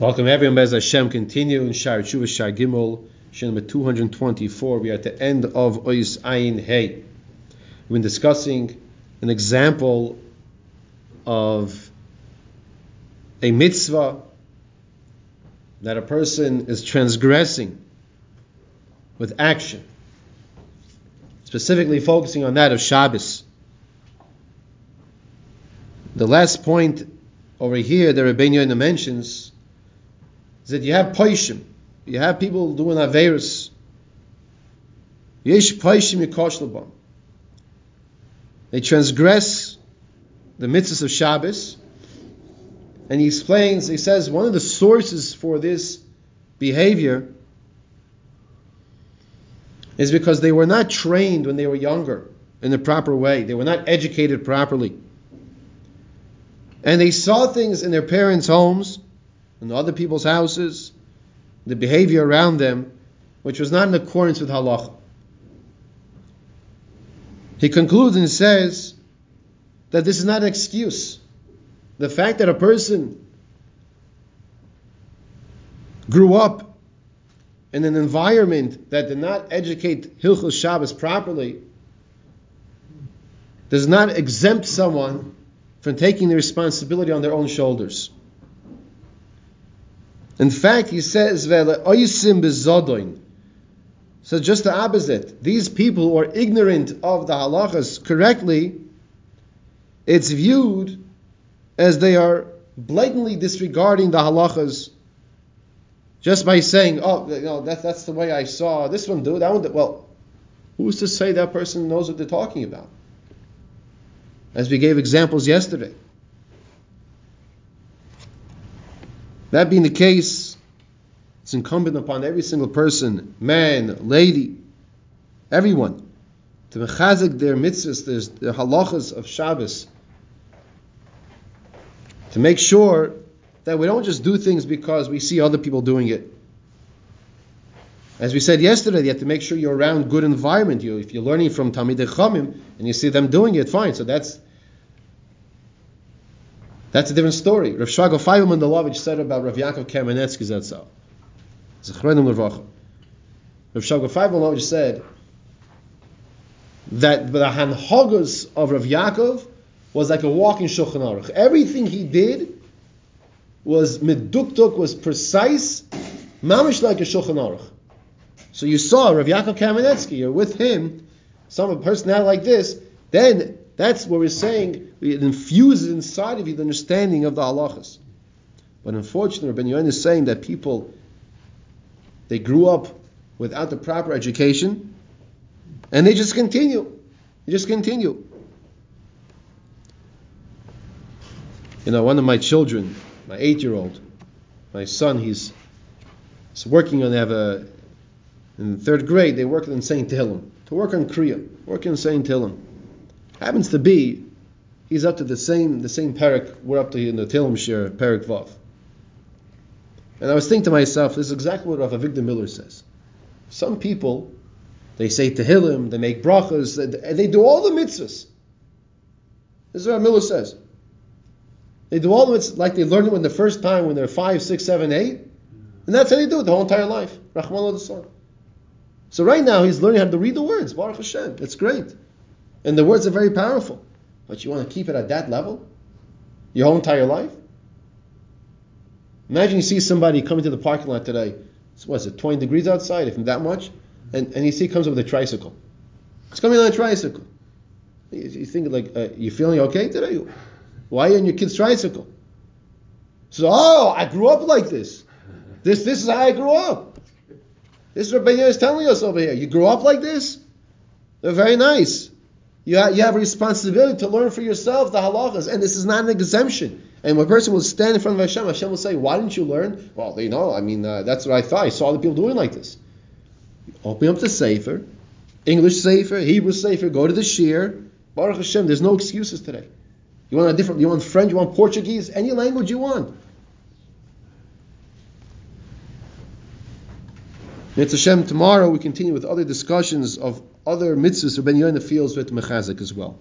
Welcome everyone, Bez Hashem. Continue in Shar Tshuva Shar Gimel, Shir number 224. We are at the end of Ois Ayin Hey. We've been discussing an example of a mitzvah that a person is transgressing with action, specifically focusing on that of Shabbos. The last point over here that Rabbeinu Yonah mentions is that you have poishim, you have people doing averus. Yesh poishim yikosh They transgress the mitzvahs of Shabbos, and he explains. He says one of the sources for this behavior is because they were not trained when they were younger in the proper way. They were not educated properly. And they saw things in their parents' homes in other people's houses, the behavior around them, which was not in accordance with halacha. He concludes and says that this is not an excuse. The fact that a person grew up in an environment that did not educate Hilchos Shabbos properly does not exempt someone from taking the responsibility on their own shoulders. In fact, he says, so just the opposite. These people who are ignorant of the halachas correctly, it's viewed as they are blatantly disregarding the halachas just by saying, oh, you know, that, that's the way I saw this one do, that one do. Well, who's to say that person knows what they're talking about? As we gave examples yesterday. That being the case, it's incumbent upon every single person, man, lady, everyone, to mechazik their mitzvahs, their halachas of Shabbos, to make sure that we don't just do things because we see other people doing it. As we said yesterday, you have to make sure you're around good environment. You, if you're learning from Talmidei Chachamim and you see them doing it, fine. So that's that's a different story. Rav Shrago Feivel Mendlowitz said about Rav Yaakov Kamenetsky Zetzal. Zechrenim Levracha. Rav Shrago Feivelman said that the Hanhogos of Rav Yaakov was like a walking Shulchan Aruch. Everything he did was meduktuk, was precise, mamish like a Shulchan Aruch. So you saw Rav Yaakov Kamenetsky, you're with him, some a personality like this, then that's what we're saying. It infuses inside of you the understanding of the halachas. But unfortunately, Rabbi Yonah is saying that people they grew up without the proper education, and they just continue. They just continue. You know, one of my children, my eight-year-old, my son, he's, he's working on have a in third grade. They work in Saint Tehillim to work on Kriya, work in Saint Tehillim. Happens to be, he's up to the same the same parak we're up to in the Tehillim Shir, parak Vav. And I was thinking to myself, this is exactly what Rav Avigdor Miller says. Some people, they say Tehillim, they make brachas, they, they do all the mitzvahs. This is what Miller says. They do all the mitzvahs like they learned it when the first time when they're five, six, seven, eight, and that's how they do it the whole entire life. Rahman So right now he's learning how to read the words. Baruch Hashem. It's great. And the words are very powerful. But you want to keep it at that level? Your whole entire life? Imagine you see somebody coming to the parking lot today. So what is it, 20 degrees outside, if not that much? And, and you see comes with a tricycle. It's coming on a tricycle. You, you think like, uh, you feeling okay today? Why are you on your kid's tricycle? So, oh, I grew up like this. This, this is how I grew up. This is what Ben is telling us over here. You grew up like this? They're very nice. You, ha- you have a responsibility to learn for yourself the halachas, and this is not an exemption. And when a person will stand in front of Hashem, Hashem will say, "Why didn't you learn?" Well, you know, I mean, uh, that's what I thought. I saw the people doing like this. Open up the Sefer, English Sefer, Hebrew Sefer, go to the Shir. Baruch Hashem, there's no excuses today. You want a different, you want French, you want Portuguese, any language you want. It's Hashem, tomorrow we continue with other discussions of other mitzvahs Rabbi Yonah feels with mechazik as well.